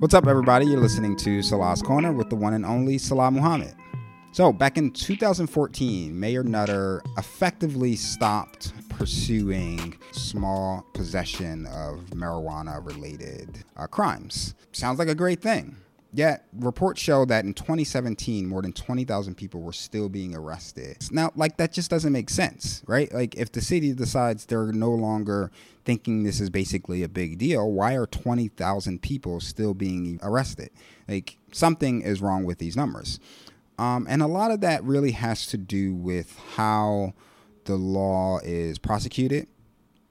What's up, everybody? You're listening to Salah's Corner with the one and only Salah Muhammad. So, back in 2014, Mayor Nutter effectively stopped pursuing small possession of marijuana related uh, crimes. Sounds like a great thing. Yet, reports show that in 2017, more than 20,000 people were still being arrested. Now, like, that just doesn't make sense, right? Like, if the city decides they're no longer thinking this is basically a big deal, why are 20,000 people still being arrested? Like, something is wrong with these numbers. Um, and a lot of that really has to do with how the law is prosecuted,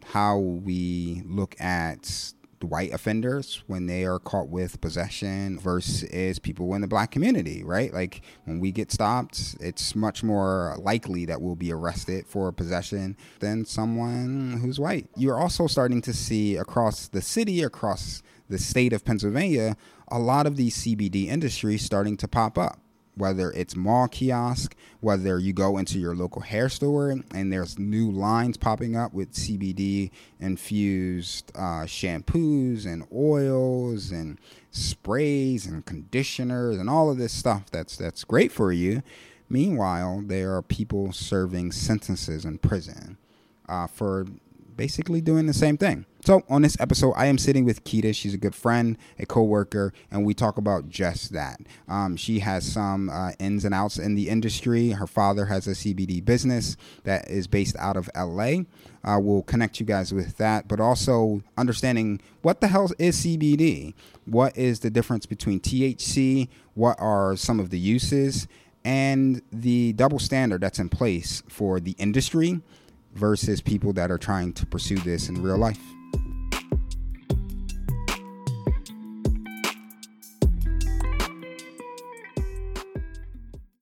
how we look at white offenders when they are caught with possession versus people in the black community, right? Like when we get stopped, it's much more likely that we'll be arrested for possession than someone who's white. You're also starting to see across the city, across the state of Pennsylvania, a lot of these CBD industries starting to pop up whether it's mall kiosk, whether you go into your local hair store and there's new lines popping up with CBD infused uh, shampoos and oils and sprays and conditioners and all of this stuff that's that's great for you. Meanwhile, there are people serving sentences in prison uh, for basically doing the same thing. So, on this episode, I am sitting with Keita. She's a good friend, a co-worker, and we talk about just that. Um, she has some uh, ins and outs in the industry. Her father has a CBD business that is based out of LA. Uh, we'll connect you guys with that, but also understanding what the hell is CBD? What is the difference between THC? What are some of the uses? And the double standard that's in place for the industry versus people that are trying to pursue this in real life.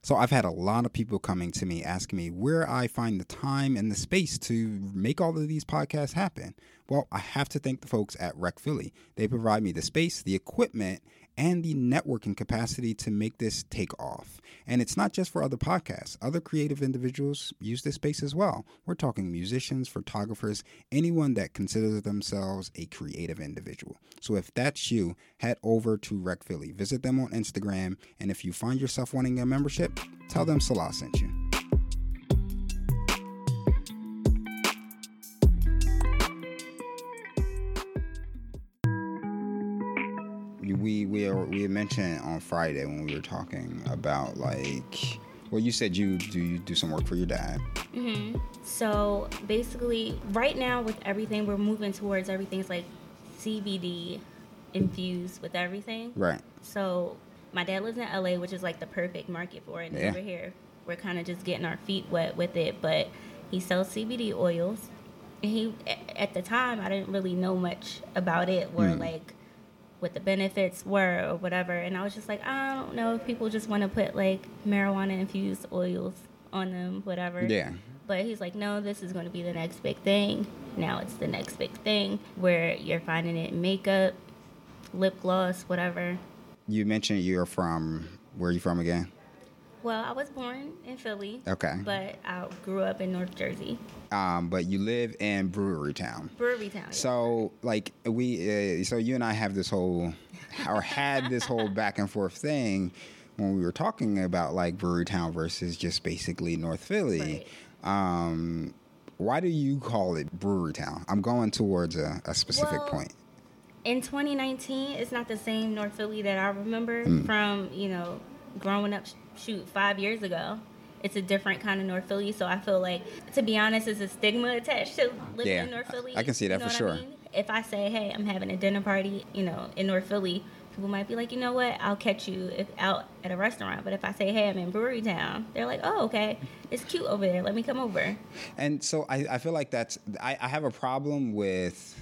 So I've had a lot of people coming to me asking me where I find the time and the space to make all of these podcasts happen. Well, I have to thank the folks at Rec Philly. They provide me the space, the equipment, and the networking capacity to make this take off. And it's not just for other podcasts, other creative individuals use this space as well. We're talking musicians, photographers, anyone that considers themselves a creative individual. So if that's you, head over to Rec Philly, visit them on Instagram, and if you find yourself wanting a membership, tell them Salah sent you. We we we had mentioned on Friday when we were talking about like well you said you do you do some work for your dad mm-hmm. so basically right now with everything we're moving towards everything's like cbd infused with everything right so my dad lives in la which is like the perfect market for it and yeah. over here we're kind of just getting our feet wet with it but he sells cbd oils and he at the time i didn't really know much about it or mm. like what the benefits were or whatever. And I was just like, I don't know if people just want to put like marijuana infused oils on them, whatever. Yeah. But he's like, no, this is going to be the next big thing. Now it's the next big thing where you're finding it in makeup, lip gloss, whatever. You mentioned you're from, where are you from again? Well, I was born in Philly. Okay. But I grew up in North Jersey. Um, but you live in Brewery Town. Brewery Town. So, like we, uh, so you and I have this whole, or had this whole back and forth thing when we were talking about like Brewery Town versus just basically North Philly. Right. Um, why do you call it Brewery Town? I'm going towards a, a specific well, point. In 2019, it's not the same North Philly that I remember mm. from you know growing up shoot five years ago it's a different kind of North Philly. So I feel like, to be honest, it's a stigma attached to living yeah, in North Philly. I can see that you know for sure. I mean? If I say, hey, I'm having a dinner party, you know, in North Philly, people might be like, you know what, I'll catch you if out at a restaurant. But if I say, hey, I'm in Brewery Town, they're like, oh, okay, it's cute over there. Let me come over. And so I, I feel like that's, I, I have a problem with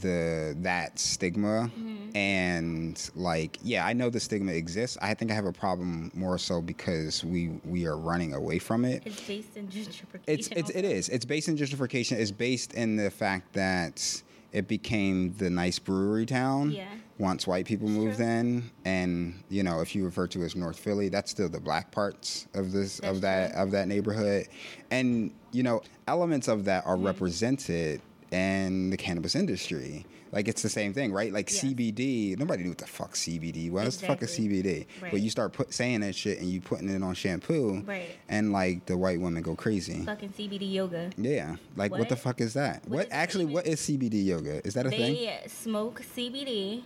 the that stigma mm-hmm. and like yeah i know the stigma exists i think i have a problem more so because we we are running away from it it's based in gentrification it's, it's it is it's based in gentrification it's based in the fact that it became the nice brewery town yeah. once white people moved True. in and you know if you refer to as north philly that's still the black parts of this that's of that true. of that neighborhood and you know elements of that are mm-hmm. represented in the cannabis industry. Like it's the same thing, right? Like Yeah. CBD. Nobody knew what the fuck CBD was. The fuck is CBD? Right. But you start put, saying that shit and you putting it on shampoo, Right. and like the white women go crazy. Fucking CBD yoga. Yeah, like what? the fuck is that? What, What is actually? What is CBD yoga? Is that a thing? They smoke CBD,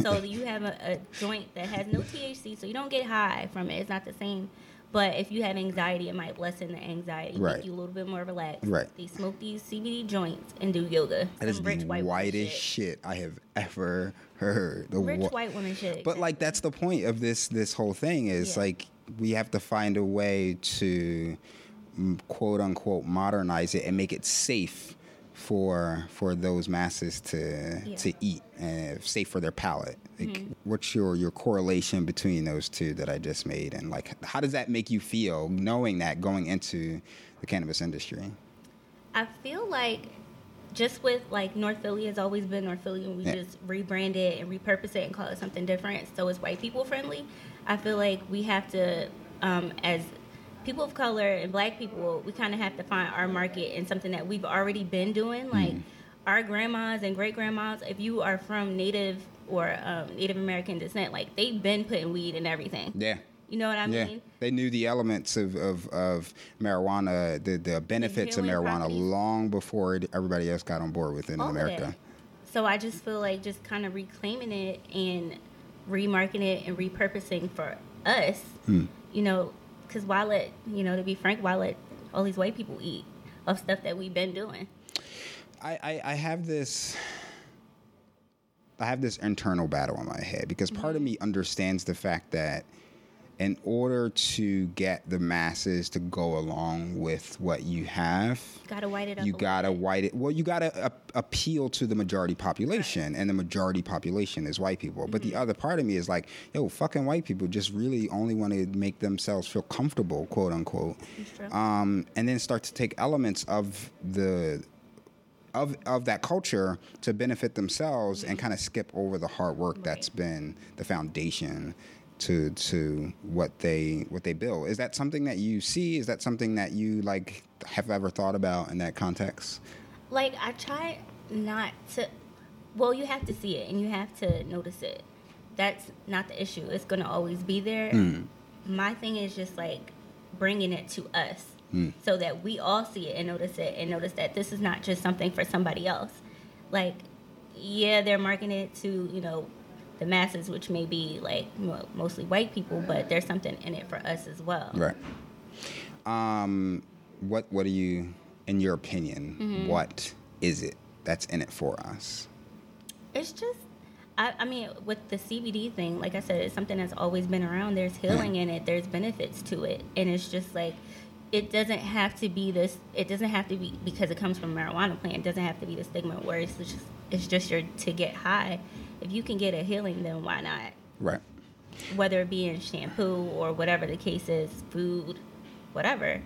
so you have a, a joint that has no THC, so you don't get high from it. It's not the same. But if you have anxiety, it might lessen the anxiety, Right. make you a little bit more relaxed. Right. They smoke these CBD joints and do yoga. That is Some the rich white whitest shit. shit I have ever heard. The Rich whi- white woman shit. But like that's the point of this this whole thing is Yeah. like we have to find a way to mm, quote unquote modernize it and make it safe for for those masses to Yeah. to eat and safe for their palate. Like, Mm-hmm. What's your your correlation between those two that I just made, and like how does that make you feel knowing that going into the cannabis industry? I feel like just with like North Philly has always been North Philly, and we Yeah. just rebrand it and repurpose it and call it something different, so it's white people friendly. I feel like we have to, um, as people of color and Black people, we kind of have to find our market in something that we've already been doing, Mm. like. Our grandmas and great grandmas, if you are from Native or um, Native American descent, like they've been putting weed in everything. Yeah. You know what I yeah, mean? they knew the elements of, of, of marijuana, the, the benefits of marijuana properties. long before it- everybody else got on board with it in all America. So I just feel like just kind of reclaiming it and remarketing it and repurposing for us, Hmm. you know, because why let, you know, to be frank, why let all these white people eat of stuff that we've been doing? I, I, I have this I have this internal battle in my head because part Mm-hmm. of me understands the fact that in order to get the masses to go along with what you have, you Gotta white it up. you gotta white it. Well, you gotta a- appeal to the majority population, and the majority population is white people. But Mm-hmm. the other part of me is like, yo, fucking white people just really only want to make themselves feel comfortable, quote unquote, um, and then start to take elements of the of of that culture to benefit themselves and kind of skip over the hard work that's been the foundation to to what they what they build. Is that something that you see? Is that something that you like have ever thought about in that context? like I try not to. Well, you have to see it and you have to notice it. That's not the issue. It's gonna always be there. Hmm. My thing is just like bringing it to us hmm. so that we all see it and notice it and notice that this is not just something for somebody else. Like, yeah, they're marketing it to you know the masses, which may be like mo- mostly white people, but there's something in it for us as well. Right. Um, what what do you, in your opinion, Mm-hmm. what is it that's in it for us? It's just, I, I mean, with the CBD thing, like I said, it's something that's always been around. There's healing in it. There's benefits to it, and it's just like, it doesn't have to be this. It doesn't have to be because it comes from a marijuana plant. It doesn't have to be the stigma where it's just, it's just your to get high. If you can get a healing, then why not? Right. Whether it be in shampoo or whatever the case is, food, whatever.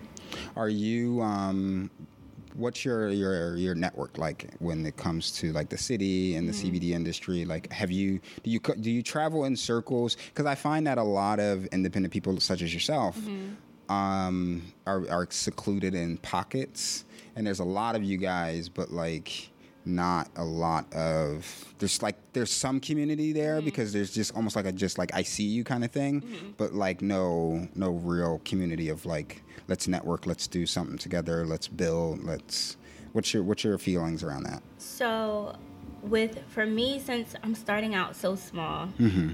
Are you um what's your your your network like when it comes to like the city and the CBD industry? Like have you do you do you travel in circles cuz I find that a lot of independent people such as yourself um are are secluded in pockets and there's a lot of you guys but like not a lot of there's like there's some community there mm-hmm. because there's just almost like a just like I see you kind of thing, mm-hmm. but like no no real community of like let's network, let's do something together, let's build, let's what's your what's your feelings around that? So, with for me, since I'm starting out so small, mm-hmm.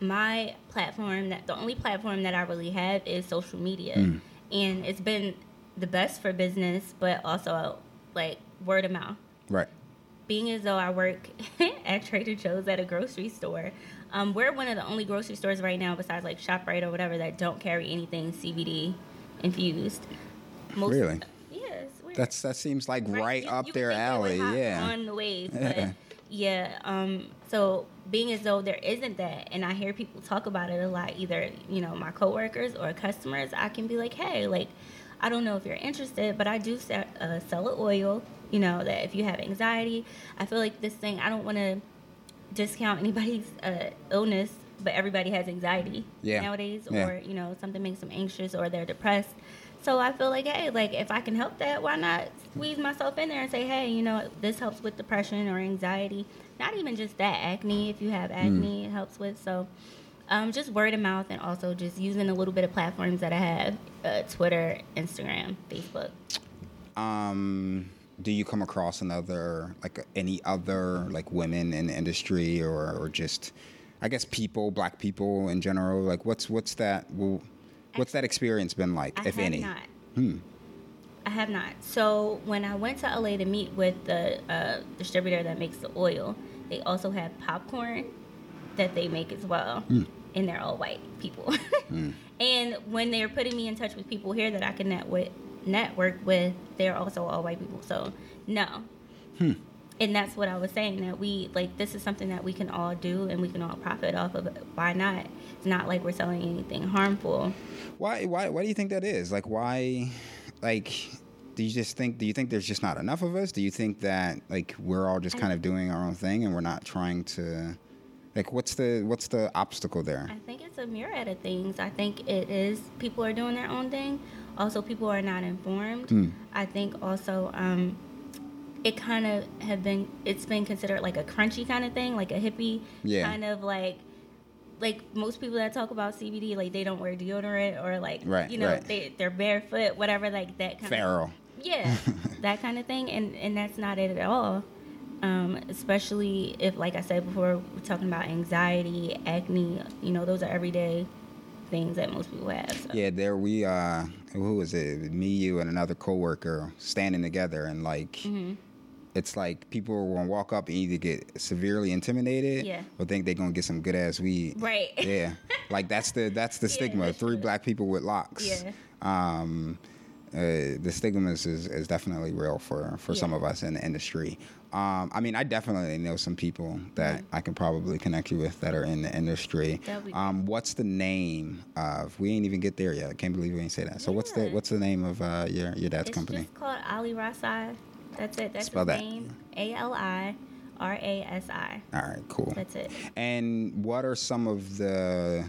my platform that the only platform that I really have is social media, mm. and it's been the best for business, but also like word of mouth. Right. Being as though I work at Trader Joe's at a grocery store, um, we're one of the only grocery stores right now, besides like Shoprite or whatever, that don't carry anything CBD infused. Most, Really? Yes. That's that seems like right, You- up you their alley, yeah. On the wave, but yeah. Um. So being as though there isn't that, and I hear people talk about it a lot, either you know my coworkers or customers, I can be like, hey, like, I don't know if you're interested, but I do sell, uh, sell an oil. You know that if you have anxiety, I feel like this thing. I don't want to discount anybody's uh, illness, but everybody has anxiety Yeah. nowadays, Yeah. or you know something makes them anxious or they're depressed. So I feel like, hey, like if I can help that, why not squeeze myself in there and say, hey, you know, this helps with depression or anxiety. Not even just that, acne. If you have acne, mm. it helps with. So um, just word of mouth and also just using a little bit of platforms that I have uh, Twitter, Instagram, Facebook. Um, do you come across another, like any other, like women in the industry or, or just, I guess, people, black people in general? Like, what's, what's that, well, what's that experience been like, I if any? Not. Hmm. I have not. So when I went to LA to meet with the uh, distributor that makes the oil, they also have popcorn that they make as well. Mm. And they're all white people. mm. And when they're putting me in touch with people here that I can net with, network with, they're also all white people. So no. Hmm. And that's what I was saying that we like this is something that we can all do and we can all profit off of. It. Why not? It's not like we're selling anything harmful. Why? Why? Why do you think that is? Like why? Like do you just think do you think there's just not enough of us do you think that like we're all just kind of doing our own thing and we're not trying to like what's the what's the obstacle there i think it's a myriad of things i think it is people are doing their own thing also people are not informed mm. i think also um, it kind of have been it's been considered like a crunchy kind of thing like a hippie yeah. kind of like like most people that talk about CBD, like they don't wear deodorant or like right, you know right. they they're barefoot, whatever, like that kind Feral. of yeah, that kind of thing, and and that's not it at all. Um, especially if, like I said before, we're talking about anxiety, acne. You know, those are everyday things that most people have. So. Yeah, there we uh, who was it? Me, you, and another coworker standing together, and like. Mm-hmm. It's like people gonna walk up and either get severely intimidated, yeah. or think they're gonna get some good ass weed. Right. Yeah. like that's the that's the stigma. Three true. black people with locks. Yeah. Um, uh, the stigma is, is definitely real for, for yeah. some of us in the industry. Um, I mean, I definitely know some people that I can probably connect you with that are in the industry. Um, what's the name of? We ain't even get there yet. I can't believe we ain't say that. So yeah. what's the what's the name of uh, your your dad's it's company? It's called Ali Rasai. That's it. That's Spell his that. name. A L I R A S I. All right, cool. That's it. And what are some of the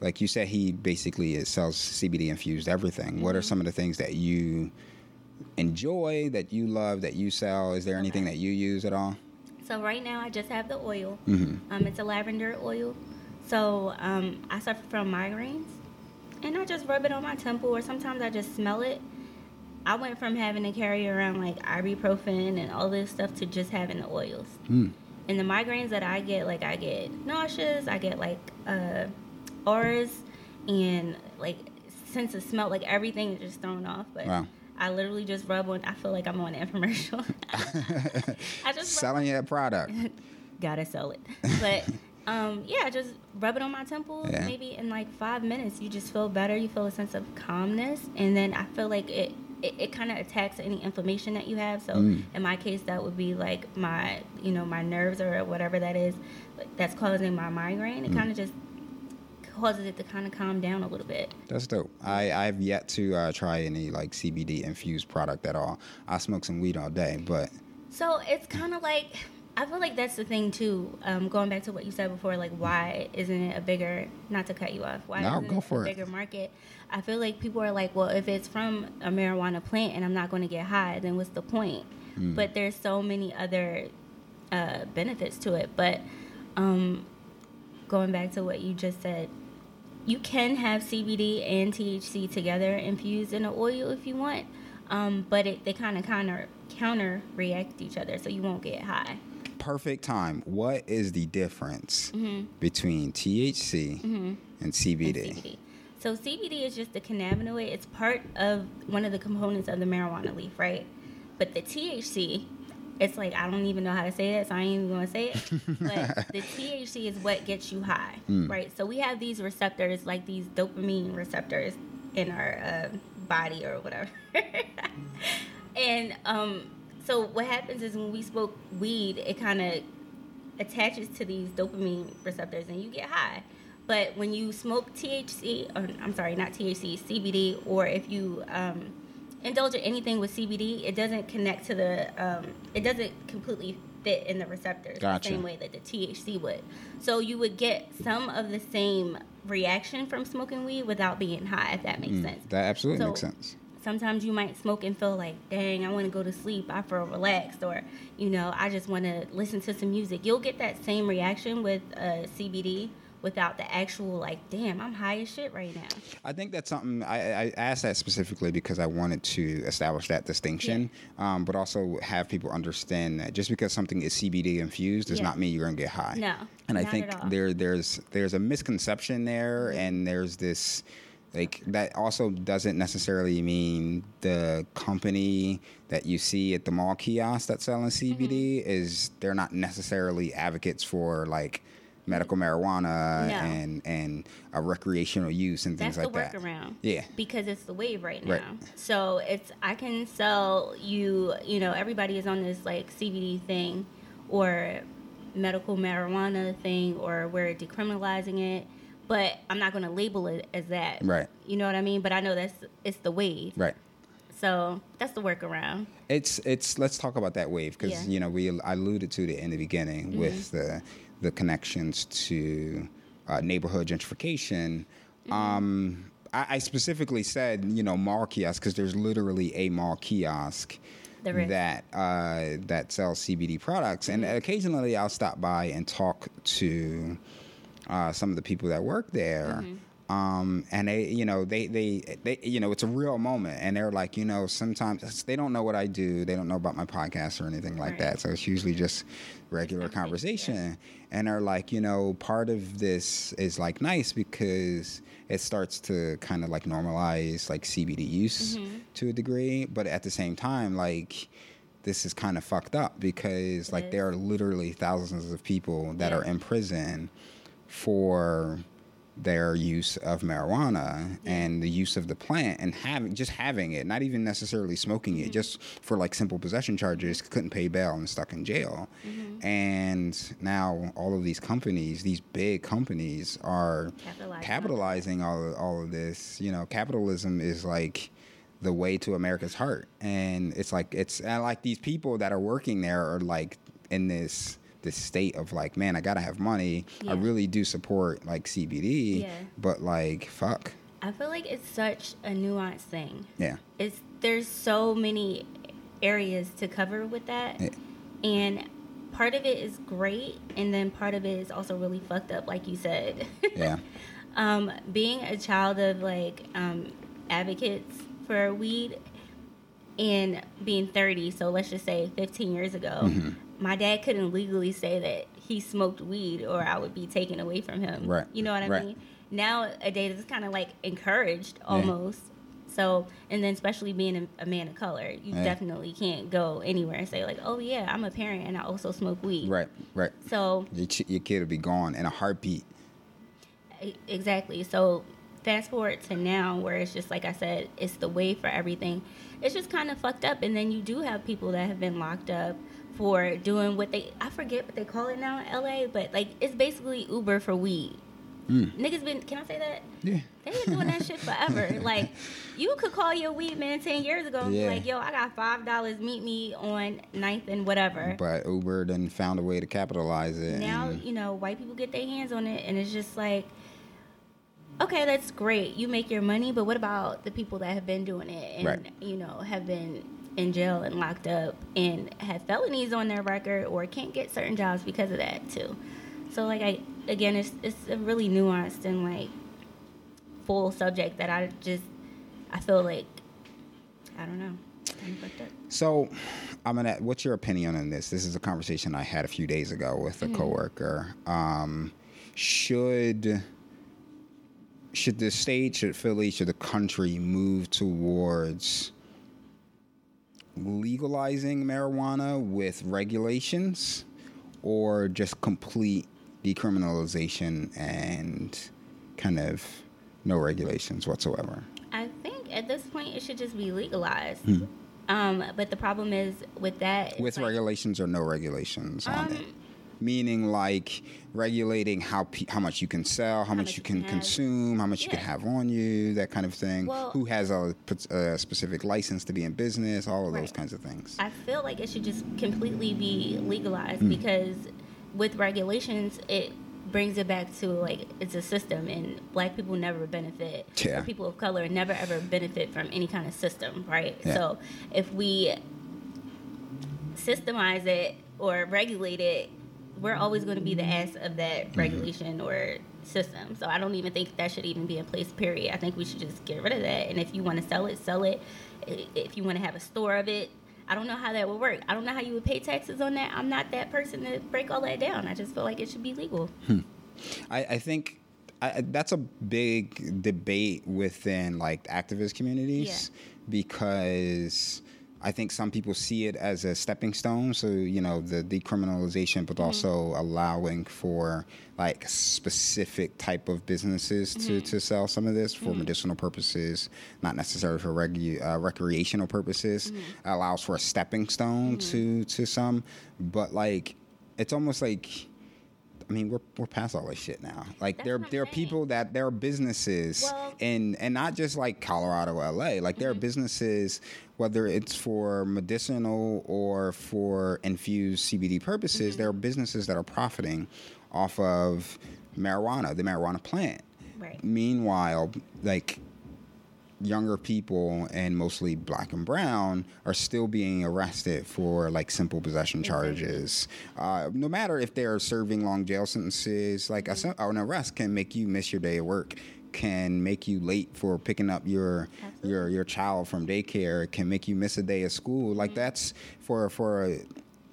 like you said, he basically sells CBD infused everything. Mm-hmm. What are mm-hmm. some of the things that you enjoy, that you love, that you sell? Is there anything that you use at all? So right now, I just have the oil. Mm-hmm. Um, it's a lavender oil. So um, I suffer from migraines, and I just rub it on my temple, or sometimes I just smell it. I went from having to carry around like ibuprofen and all this stuff to just having the oils. Mm. And the migraines that I get, like I get nauseous, I get like uh, auras and like sense of smell, like everything is just thrown off. But wow. I literally just rub on. I feel like I'm on an infomercial. I just selling your product. Gotta sell it, but um, yeah, just rub it on my temple. Yeah. Maybe in like five minutes, you just feel better. You feel a sense of calmness, and then I feel like it. It, it kind of attacks any inflammation that you have. So mm. in my case, that would be like my, you know, my nerves or whatever that is, that's causing my migraine. It mm. kind of just causes it to kind of calm down a little bit. That's dope. I I've yet to uh, try any like CBD infused product at all. I smoke some weed all day, but so it's kind of like I feel like that's the thing too. Um, going back to what you said before, like why isn't it a bigger? Not to cut you off. Why no, isn't go it for a bigger market? I feel like people are like, well, if it's from a marijuana plant and I'm not going to get high, then what's the point? Mm. But there's so many other uh, benefits to it. But um, going back to what you just said, you can have CBD and THC together infused in an oil if you want, um, but it, they kind of counter counter react each other, so you won't get high. Perfect time. What is the difference mm-hmm. between THC mm-hmm. and, CBD? and CBD? So CBD is just the cannabinoid. It's part of one of the components of the marijuana leaf, right? But the THC it's like I don't even know how to say it, so I ain't even gonna say it. but the THC is what gets you high, mm. right? So we have these receptors, like these dopamine receptors, in our uh, body or whatever. and um, so what happens is when we smoke weed, it kind of attaches to these dopamine receptors, and you get high. But when you smoke THC, or I'm sorry, not THC, CBD, or if you um, indulge in anything with CBD, it doesn't connect to the, um, it doesn't completely fit in the receptors gotcha. the same way that the THC would. So you would get some of the same reaction from smoking weed without being high, if that makes mm, sense. That absolutely so makes sense. sometimes you might smoke and feel like, dang, I want to go to sleep. I feel relaxed, or you know, I just want to listen to some music. You'll get that same reaction with uh, CBD without the actual like, damn, I'm high as shit right now. I think that's something I, I asked that specifically because I wanted to establish that distinction, yeah. um, but also have people understand that just because something is CBD infused does yeah. not mean you're gonna get high. No, and I think there there's there's a misconception there, mm-hmm. and there's this like that also doesn't necessarily mean the company that you see at the mall kiosk that's selling CBD mm-hmm. is they're not necessarily advocates for like medical marijuana no. and and a recreational use and things That's like that. That's the workaround. Yeah. Because it's the wave right now. Right. So it's I can sell you, you know, everybody is on this like CBD thing or medical marijuana thing or we're decriminalizing it, but I'm not going to label it as that. Right. You know what I mean? But I know that's it's the wave. Right. So that's the workaround. It's it's let's talk about that wave because yeah. you know we I alluded to it in the beginning mm-hmm. with the the connections to uh, neighborhood gentrification. Mm-hmm. Um, I, I, specifically said, you know, mall kiosk because there's literally a mall kiosk that uh, that sells CBD products, mm-hmm. and occasionally I'll stop by and talk to uh, some of the people that work there. Mm-hmm. Um, and they, you know, they, they, they, you know, it's a real moment. And they're like, you know, sometimes they don't know what I do. They don't know about my podcast or anything like right. that. So it's usually just regular conversation. And they're like, you know, part of this is like nice because it starts to kind of like normalize like CBD use mm-hmm. to a degree. But at the same time, like, this is kind of fucked up because like there are literally thousands of people that yeah. are in prison for their use of marijuana and the use of the plant and having just having it, not even necessarily smoking it, mm-hmm. just for like simple possession charges, couldn't pay bail and stuck in jail. Mm-hmm. And now all of these companies, these big companies, are capitalizing all of, all of this. You know, capitalism is like the way to America's heart, and it's like it's and like these people that are working there are like in this this state of like, man, I gotta have money. Yeah. I really do support like CBD, yeah. but like, fuck. I feel like it's such a nuanced thing. Yeah. It's there's so many areas to cover with that, yeah. and part of it is great, and then part of it is also really fucked up, like you said. Yeah. um, being a child of like um, advocates for weed and being 30 so let's just say 15 years ago mm-hmm my dad couldn't legally say that he smoked weed or I would be taken away from him. Right. You know what I right. mean? Nowadays it's kind of like encouraged almost. Yeah. So, and then especially being a, a man of color, you yeah. definitely can't go anywhere and say like, "Oh yeah, I'm a parent and I also smoke weed." Right, right. So your, ch- your kid will be gone in a heartbeat. Exactly. So fast forward to now, where it's just like I said, it's the way for everything. It's just kind of fucked up, and then you do have people that have been locked up for doing what they I forget what they call it now in LA, but like it's basically Uber for weed. Mm. Niggas been can I say that? Yeah. They been doing that shit forever. like you could call your weed man ten years ago and yeah. be like, yo, I got five dollars, meet me on 9th and whatever. But Uber then found a way to capitalize it. Now, you know, white people get their hands on it and it's just like Okay, that's great. You make your money, but what about the people that have been doing it and right. you know have been in jail and locked up and have felonies on their record or can't get certain jobs because of that too. So like I again it's it's a really nuanced and like full subject that I just I feel like I don't know. So, I'm gonna. What's your opinion on this? This is a conversation I had a few days ago with a mm-hmm. coworker. Um, should should the state, should Philly, should the country move towards legalizing marijuana with regulations or just complete decriminalization and kind of no regulations whatsoever? I think at this point it should just be legalized. Hmm. Um, but the problem is with that. With like, regulations or no regulations um, on it? Meaning like regulating how pe- how much you can sell, how, how much, much, you can, can consume, how much yeah. you can have on you, that kind of thing. Well, Who has a, a, specific license to be in business, all of right. those kinds of things. I feel like it should just completely be legalized mm. because with regulations, it brings it back to like it's a system and black people never benefit Yeah. people of color never ever benefit from any kind of system right Yeah. so if we systemize it or regulate it we're always going to be the ass of that Mm-hmm. regulation or system so i don't even think that should even be in place period i think we should just get rid of that and if you want to sell it sell it if you want to have a store of it I don't know how that would work. I don't know how you would pay taxes on that. I'm not that person to break all that down. I just feel like it should be legal. I, I think I, that's a big debate within like activist communities because I think some people see it as a stepping stone. So you know the decriminalization, but mm-hmm. also allowing for like specific type of businesses to, mm-hmm. to sell some of this for mm-hmm. medicinal purposes, not necessarily for regu- uh, recreational purposes. Allows for a stepping stone to to some, but like it's almost like I mean, we're we're past all this shit now. Like That's there there are saying. people that there are businesses Well- and and not just like Colorado, LA. Like there are mm-hmm. businesses whether it's for medicinal or for infused CBD purposes, mm-hmm. there are businesses that are profiting off of marijuana, the marijuana plant. Right. Meanwhile, like younger people and mostly black and brown are still being arrested for like simple possession charges. Uh, no matter if they're serving long jail sentences, like a, an arrest can make you miss your day of work. Can make you late for picking up your your your child from daycare. It can make you miss a day of school. Like that's for for a,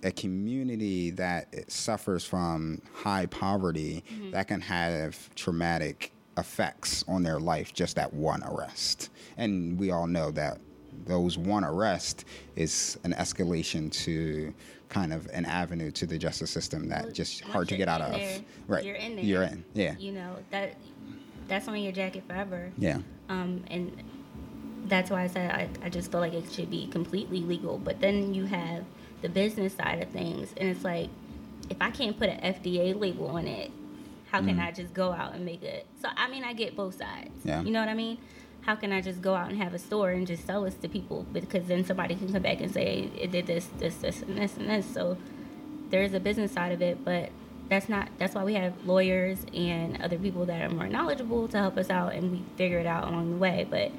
a community that suffers from high poverty that can have traumatic effects on their life just that one arrest. And we all know that those one arrest is an escalation to kind of an avenue to the justice system that Well, just hard to get out of. there, right. You're in there. You're in. Yeah. You know that that's on your jacket forever. Yeah. Um, and that's why I said I, I just feel like it should be completely legal. But then you have the business side of things, and it's like if I can't put an FDA label on it, how can mm-hmm. I just go out and make it? So I mean, I get both sides. Yeah. You know what I mean? How can I just go out and have a store and just sell this to people? Because then somebody can come back and say it did this, this, this, and this, and this. So there is a business side of it, but that's not. That's why we have lawyers and other people that are more knowledgeable to help us out, and we figure it out along the way. But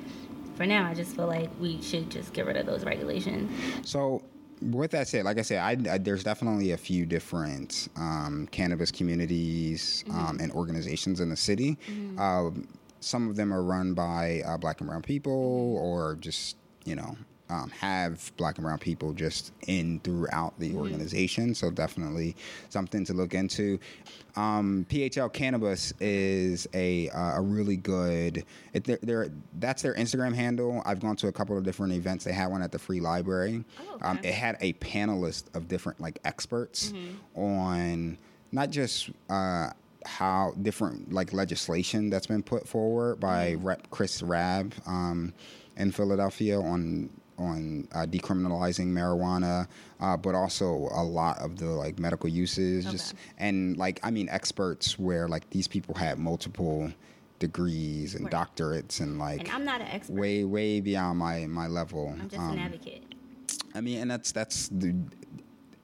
for now, I just feel like we should just get rid of those regulations. So, with that said, like I said, I, I- there's definitely a few different um, cannabis communities um, and organizations in the city. Um, some of them are run by uh, black and brown people, or just you know. Um, have black and brown people just in throughout the organization, so definitely something to look into. Um, PHL Cannabis is a uh, a really good. It, they're, they're, that's their Instagram handle. I've gone to a couple of different events. They had one at the Free Library. Oh, um, it had a panelist of different like experts on not just uh, how different like legislation that's been put forward by Rep Chris Rabb um, in Philadelphia on on uh, decriminalizing marijuana, uh, but also a lot of the like medical uses, just and like I mean experts where like these people had multiple degrees and doctorates and like And I'm not an expert. way way beyond my my level. I'm just Um, an advocate. I mean, and that's that's the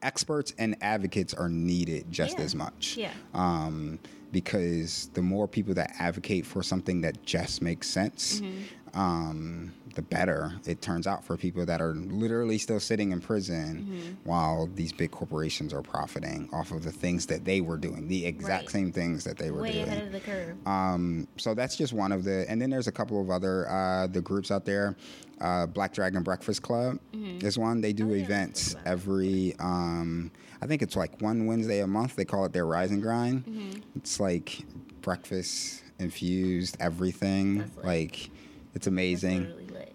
experts and advocates are needed just Yeah. as much. Yeah. Um, because the more people that advocate for something that just makes sense, Mm-hmm. um, the better it turns out for people that are literally still sitting in prison Mm-hmm. while these big corporations are profiting off of the things that they were doing, the exact Right. same things that they were Way doing. Way ahead of the curve. Um, so that's just one of the, and then there's a couple of other uh, the groups out there. Uh, Black Dragon Breakfast Club is one. They do Oh, yeah, events every, um, I think it's like one Wednesday a month. They call it their Rise and Grind. Mm-hmm. It's like breakfast infused everything. Like it's amazing.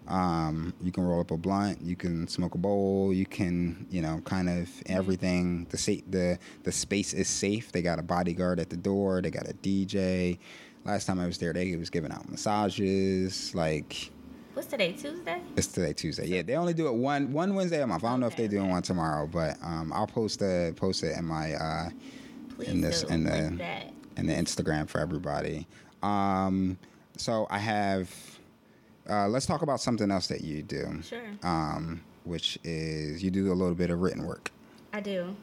Um, you can roll up a blunt, you can smoke a bowl, you can, you know, kind of everything. The sa- the the space is safe. They got a bodyguard at the door. They got a DJ. Last time I was there, they was giving out massages. Like What's today? Tuesday? it's today Tuesday. Yeah, they only do it one one Wednesday a month. I don't know if they're doing one tomorrow, but um, I'll post the post it in my uh, Please in this in the in the Instagram for everybody. Um, so I have. Uh, let's talk about something else that you do. Sure. Um, which is you do a little bit of written work. I do.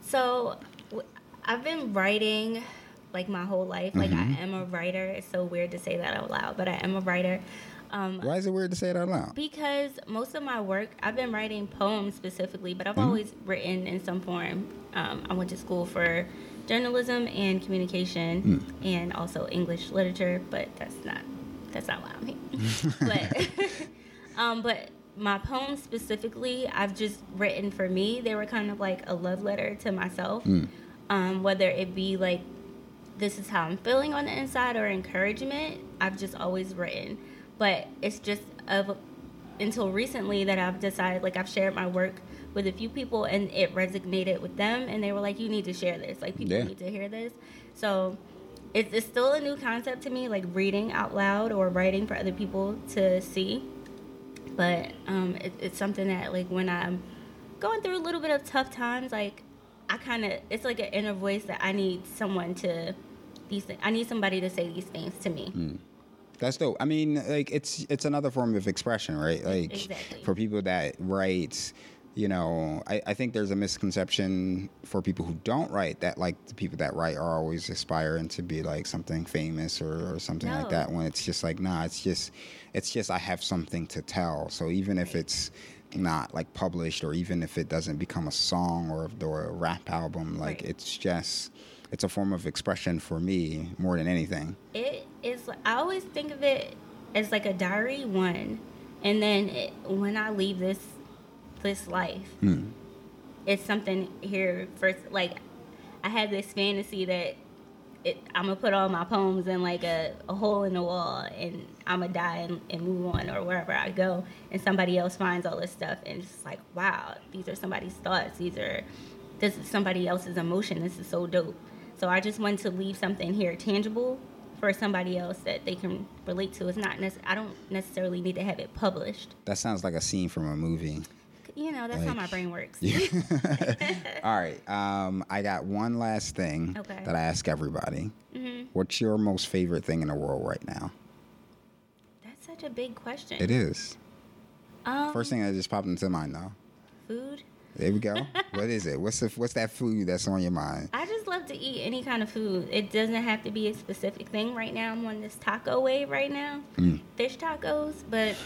So w- I've been writing like my whole life. Like I am a writer. It's so weird to say that out loud, but I am a writer. Um, Why is it weird to say it out loud? because most of my work, I've been writing poems specifically, but I've always written in some form. Um, I went to school for journalism and communication, and also English literature, but that's not that's not why I'm here. but um, but my poems specifically, I've just written for me. They were kind of like a love letter to myself, um, whether it be like this is how I'm feeling on the inside or encouragement. I've just always written, but it's just of until recently that I've decided like I've shared my work with a few people and it resonated with them and they were like you need to share this like people Yeah. need to hear this so it's, it's still a new concept to me like reading out loud or writing for other people to see but um, it, it's something that like when I'm going through a little bit of tough times like I kind of it's like an inner voice that I need someone to these thi- I need somebody to say these things to me That's dope. I mean, like it's it's another form of expression, right? Like Exactly. for people that write, you know, I, I think there's a misconception for people who don't write that like the people that write are always aspiring to be like something famous or, or something like that. When it's just like, nah, it's just it's just I have something to tell. So even if it's not like published or even if it doesn't become a song or, or a rap album, like Right. it's just it's a form of expression for me more than anything. it is i always think of it as like a diary one and then it, when i leave this this life. Hmm. It's something here first like i have this fantasy that it, i'm gonna put all my poems in like a, a hole in the wall and i'm gonna die and, and move on or wherever i go. And somebody else finds all this stuff and it's like wow these are somebody's thoughts. These are this is somebody else's emotion. This is so dope. So i just wanted to leave something here tangible for somebody else that they can relate to. It's not nec- i don't necessarily need to have it published. That sounds like a scene from a movie. You know that's how my brain works All right. Um, I got one last thing Okay. that I ask everybody. hmm What's your most favorite thing in the world right now? that's such a big question It is. um, First thing that just popped into mind, though. food There we go. what is it? What's the, what's that food that's on your mind? I just love to eat any kind of food. It doesn't have to be a specific thing. Right now, I'm on this taco wave right now, Mm. fish tacos. But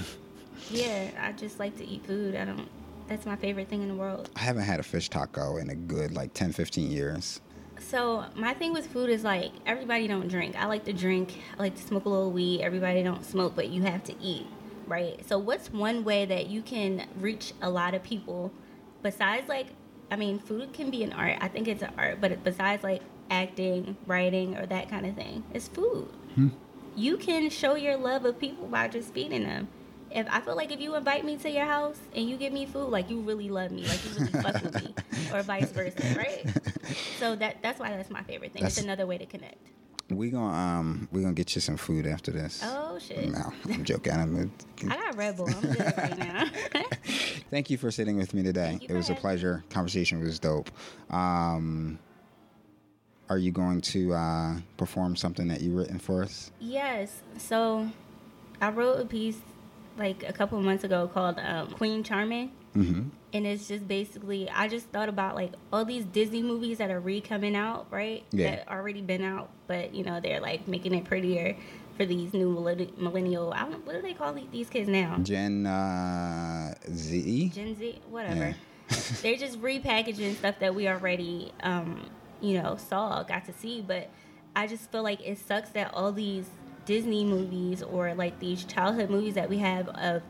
yeah, I just like to eat food. I don't. That's my favorite thing in the world. I haven't had a fish taco in a good like 10, 15 years. So my thing with food is like everybody don't drink. I like to drink. I like to smoke a little weed. Everybody don't smoke, but you have to eat, right? So what's one way that you can reach a lot of people besides like I mean, food can be an art. I think it's an art, but besides like acting, writing, or that kind of thing, it's food. Hmm. You can show your love of people by just feeding them. If I feel like if you invite me to your house and you give me food, like you really love me, like you really fuck with me, or vice versa, right? So that that's why that's my favorite thing. it's That's- another way to connect. We gonna um we gonna get you some food after this. Oh shit! No, I'm joking. I'm I got Red Bull. I'm good right now. Thank you for sitting with me today. It was a pleasure. Conversation was dope. Um, are you going to uh, perform something that you written for us? yes. So I wrote a piece like a couple months ago called um, Queen Charming. Mm-hmm. and it's just basically I just thought about like all these Disney movies that are re coming out, right? Yeah. That already been out, but you know they're like making it prettier for these new millennial. I don't, what do they call these kids now? Gen uh, Z. Gen Z, whatever. Yeah. they're just repackaging stuff that we already, um, you know, saw, got to see. But I just feel like it sucks that all these Disney movies or like these childhood movies that we have of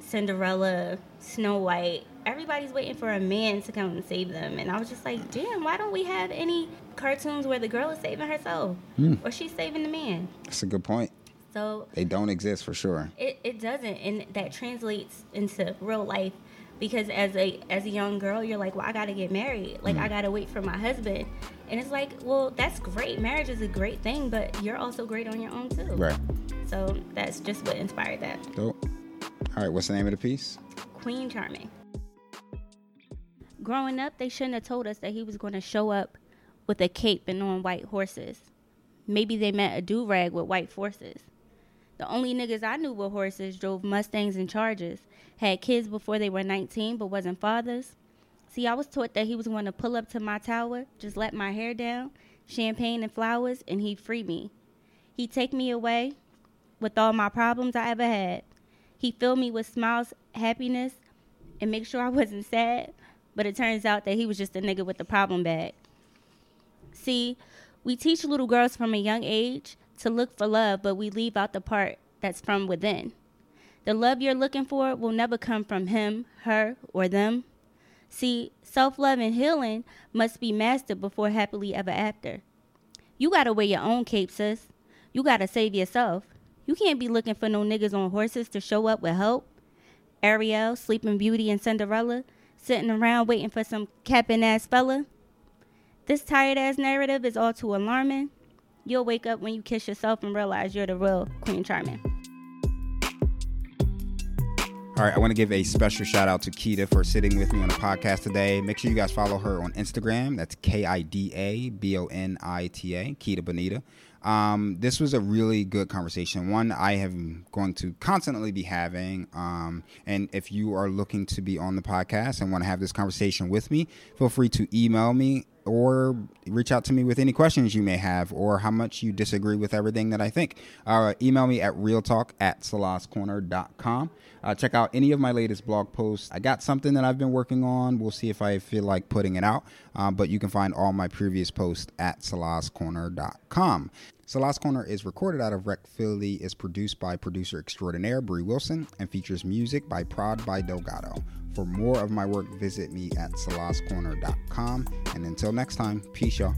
Cinderella, Snow White, everybody's waiting for a man to come and save them. And I was just like, damn, why don't we have any cartoons where the girl is saving herself hmm. or she's saving the man? That's a good point. So They don't exist for sure. it, it doesn't and that translates into real life because as a as a young girl you're like well i gotta get married like i mm. gotta wait for my husband and it's like well that's great marriage is a great thing but you're also great on your own too Right. so that's just what inspired that Dope. All right. What's the name of the piece? queen charming growing up they shouldn't have told us that he was going to show up with a cape and on white horses maybe they meant a do-rag with white forces The only niggas I knew with horses drove Mustangs and Chargers, had kids before they were 19 but wasn't fathers. See, I was taught that he was going to pull up to my tower, just let my hair down, champagne and flowers, and he'd free me. He'd take me away with all my problems I ever had. He filled me with smiles, happiness, and make sure I wasn't sad. But it turns out that he was just a nigga with the problem bag. See, we teach little girls from a young age to look for love, but we leave out the part that's from within. The love you're looking for will never come from him, her, or them. See, self love and healing must be mastered before happily ever after. You gotta wear your own cape, sis. You gotta save yourself. You can't be looking for no niggas on horses to show up with help. Ariel, Sleeping Beauty, and Cinderella sitting around waiting for some capping ass fella. This tired ass narrative is all too alarming. You'll wake up when you kiss yourself and realize you're the real Queen Charming. All right, I want to give a special shout out to Kida for sitting with me on the podcast today. Make sure you guys follow her on Instagram. That's K I D A B O N I T A, Kida Bonita. Um, this was a really good conversation. One I am going to constantly be having. Um, and if you are looking to be on the podcast and want to have this conversation with me, feel free to email me or reach out to me with any questions you may have or how much you disagree with everything that I think. Uh, email me at realtalk at salascorner.com. Uh, check out any of my latest blog posts. I got something that I've been working on. We'll see if I feel like putting it out. Uh, but you can find all my previous posts at salascorner.com. Salas Corner is recorded out of Rec Philly, is produced by producer extraordinaire Bree Wilson, and features music by Prod by Delgado. For more of my work, visit me at salascorner.com. And until next time, peace, y'all.